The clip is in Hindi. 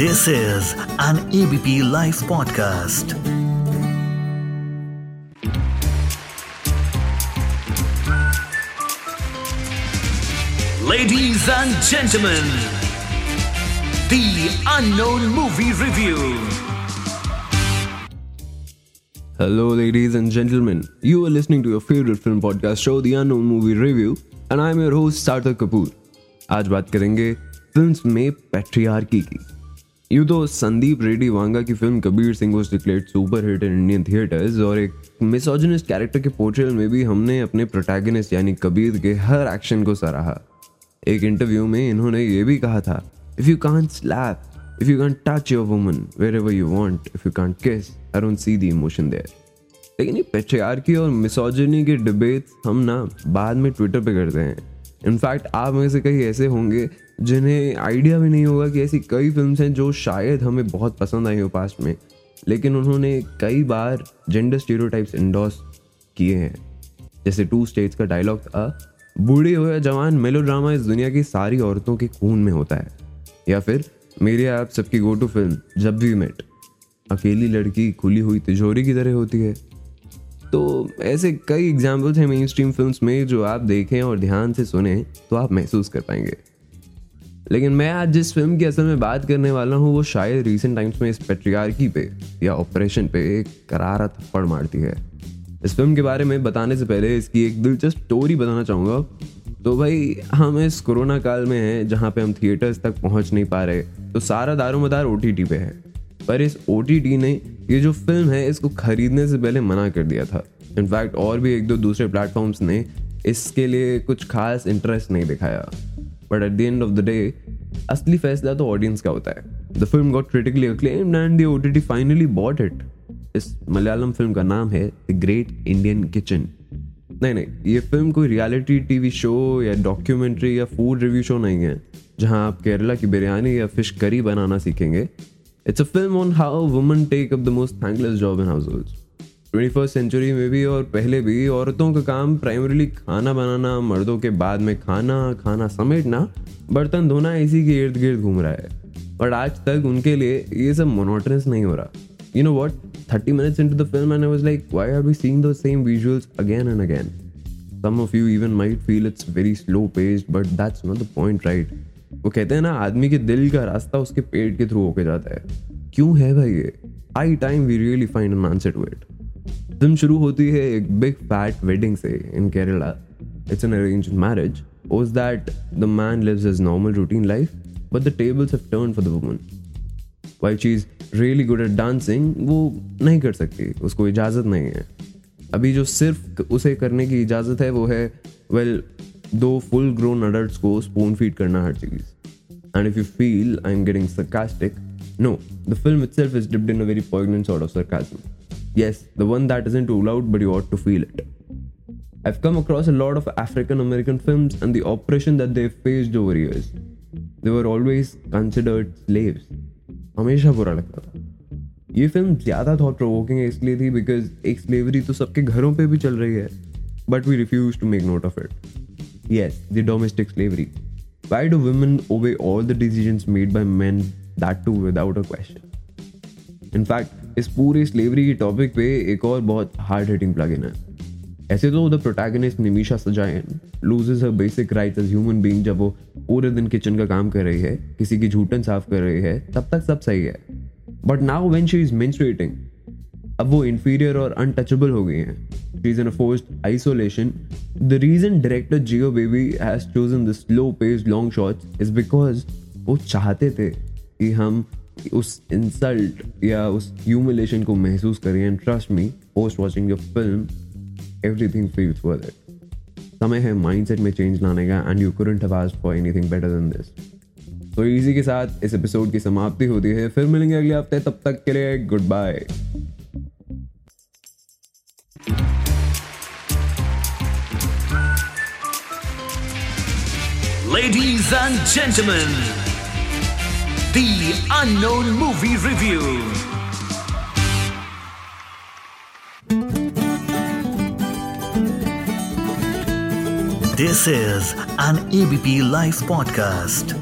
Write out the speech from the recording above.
This is an ABP Life podcast. Ladies and gentlemen, the unknown movie review. Hello, ladies and gentlemen. You are listening to your favorite film podcast show, The Unknown Movie Review, and I'm your host, Sarthak Kapoor. आज बात करेंगे फ़िल्म में पैट्रियार्की की यूँ तो संदीप रेड्डी वांगा की film Kabir Singh was declared super hit in Indian theatres और एक मिसोजिनिस्ट कैरेक्टर के पोर्ट्रेल में भी हमने अपने प्रोटैगनिस्ट यानी कबीर के हर एक्शन को सराहा। एक इंटरव्यू में इन्होंने ये भी कहा था if you can't slap if you can't touch your woman wherever you want if you can't kiss I don't see the emotion there लेकिन ये पेट्रियार्की और मिसोजिनी के डिबेट हम ना बाद में ट्विटर पे करते हैं। इनफैक्ट आप में से कहीं ऐसे होंगे जिन्हें आइडिया भी नहीं होगा कि ऐसी कई फ़िल्म हैं जो शायद हमें बहुत पसंद आई हो पास्ट में, लेकिन उन्होंने कई बार जेंडर स्टीरियोटाइप्स इंडोर्स किए हैं। जैसे टू स्टेट्स का डायलॉग था, बूढ़ी हो या जवान मेलोड्रामा इस दुनिया की सारी औरतों के खून में होता है। या फिर, मेरे आप सबकी गो टू फ़िल्म जब भी मेट अकेली लड़की खुली हुई तिजोरी की तरह होती है। तो ऐसे कई एग्जाम्पल्स हैं मेन स्ट्रीम फ़िल्म में जो आप देखें और ध्यान से सुने तो आप महसूस कर पाएँगे। लेकिन मैं आज जिस फ़िल्म की असल में बात करने वाला हूँ, वो शायद रिसेंट टाइम्स में इस पेट्रियार्की पे या ऑपरेशन पे एक करारा थप्पड़ मारती है। इस फ़िल्म के बारे में बताने से पहले इसकी एक दिलचस्प स्टोरी बताना चाहूँगा। तो भाई, हम इस कोरोना काल में हैं, जहाँ पे हम थिएटर्स तक पहुँच नहीं पा रहे तो सारा दारोमदार ओटीटी पे है। पर इस ओटीटी ने ये जो फ़िल्म है, इसको खरीदने से पहले मना कर दिया था। इनफैक्ट और भी एक दो दूसरे प्लेटफॉर्म्स ने इसके लिए कुछ खास इंटरेस्ट नहीं दिखाया। But at the end of the day असली फैसला तो ऑडियंस का होता है। The film got critically acclaimed and the finally bought it इस मलयालम फ़िल्म का नाम है द ग्रेट इंडियन किचन नहीं नहीं, ये फ़िल्म कोई रियलिटी टीवी शो या डॉक्यूमेंट्री या फ़ूड रिव्यू शो नहीं है, जहाँ आप केरला की बिरयानी या फ़िश करी बनाना सीखेंगे। It's a film on how woman take up the most thankless job in house twenty first century में भी और पहले भी औरतों का काम प्राइमरीली खाना बनाना, मर्दों के बाद में खाना खाना समेटना, बर्तन धोना, इसी के इर्द गिर्द घूम रहा है। बट आज तक उनके लिए ये सब मोनोटनस नहीं हो रहा। You know what? 30 minutes into the film and i was like, why are we seeing those same visuals again and again? Some of you even might feel it's very slow paced but that's not the point, right? वो कहते हैं ना, आदमी के दिल का रास्ता उसके पेट के थ्रू होके जाता है। क्यों है भाई ये? High time we really find an answer to it film शुरू होती है एक बिग फैट वेडिंग से in Kerala it's an arrange marriage owes that the man lives is normal routine life but the tables have turn for the woman why she's really good at dancing वो नहीं कर सकती उसको इजाज़त नहीं है। अभी जो सिर्फ़ उसे करने की इजाज़त है वो है वेल well, दो फुल ग्रोन अडल्ट को स्पून फ़ीड करना हर चीज़। And if you feel I am getting sarcastic no the film it self is dipped in a very point of sarcastic yes the one that isn't too loud but you ought to feel it I've come across a lot of African American films and the oppression that they've faced over years. They were always considered slaves. हमेशा बुरा लगता था ये फिल्म ज़्यादा थॉट प्रोवोकिंग है इसलिए थी बिकॉज एक स्लेवरी तो सबके घरों पे भी चल रही है but we refuse to make note of it yes the domestic slavery why do women obey all the decisions made by man that too without a question in fact इस पूरे स्लेवरी के टॉपिक पे एक और बहुत हार्ड हिटिंग प्लग है। ऐसे तो the protagonist Nimisha Sajayan loses her basic rights as human being जब वो पूरे दिन किचन का काम कर रही है, किसी की झूठन साफ़ कर रही है, तब तक सब सही है। But now when she is menstruating अब वो इंफीरियर और अनटचेबल हो गई हैं। She is in forced isolation the reason director Jeo Baby has chosen the slow pace long shots is because वो चाहते थे कि हम उस इंसल्ट या उस ह्यूमिलेशन को महसूस करें and trust me post watching your film everything feels worth it समय है माइंडसेट में चेंज लाने का and you couldn't have asked for anything better than this तो इसी के साथ इस एपिसोड की समाप्ति होती है। फिर मिलेंगे अगले हफ़्ते। तब तक के लिए goodbye Ladies and gentlemen, the unknown movie review. This is an ABP Life podcast.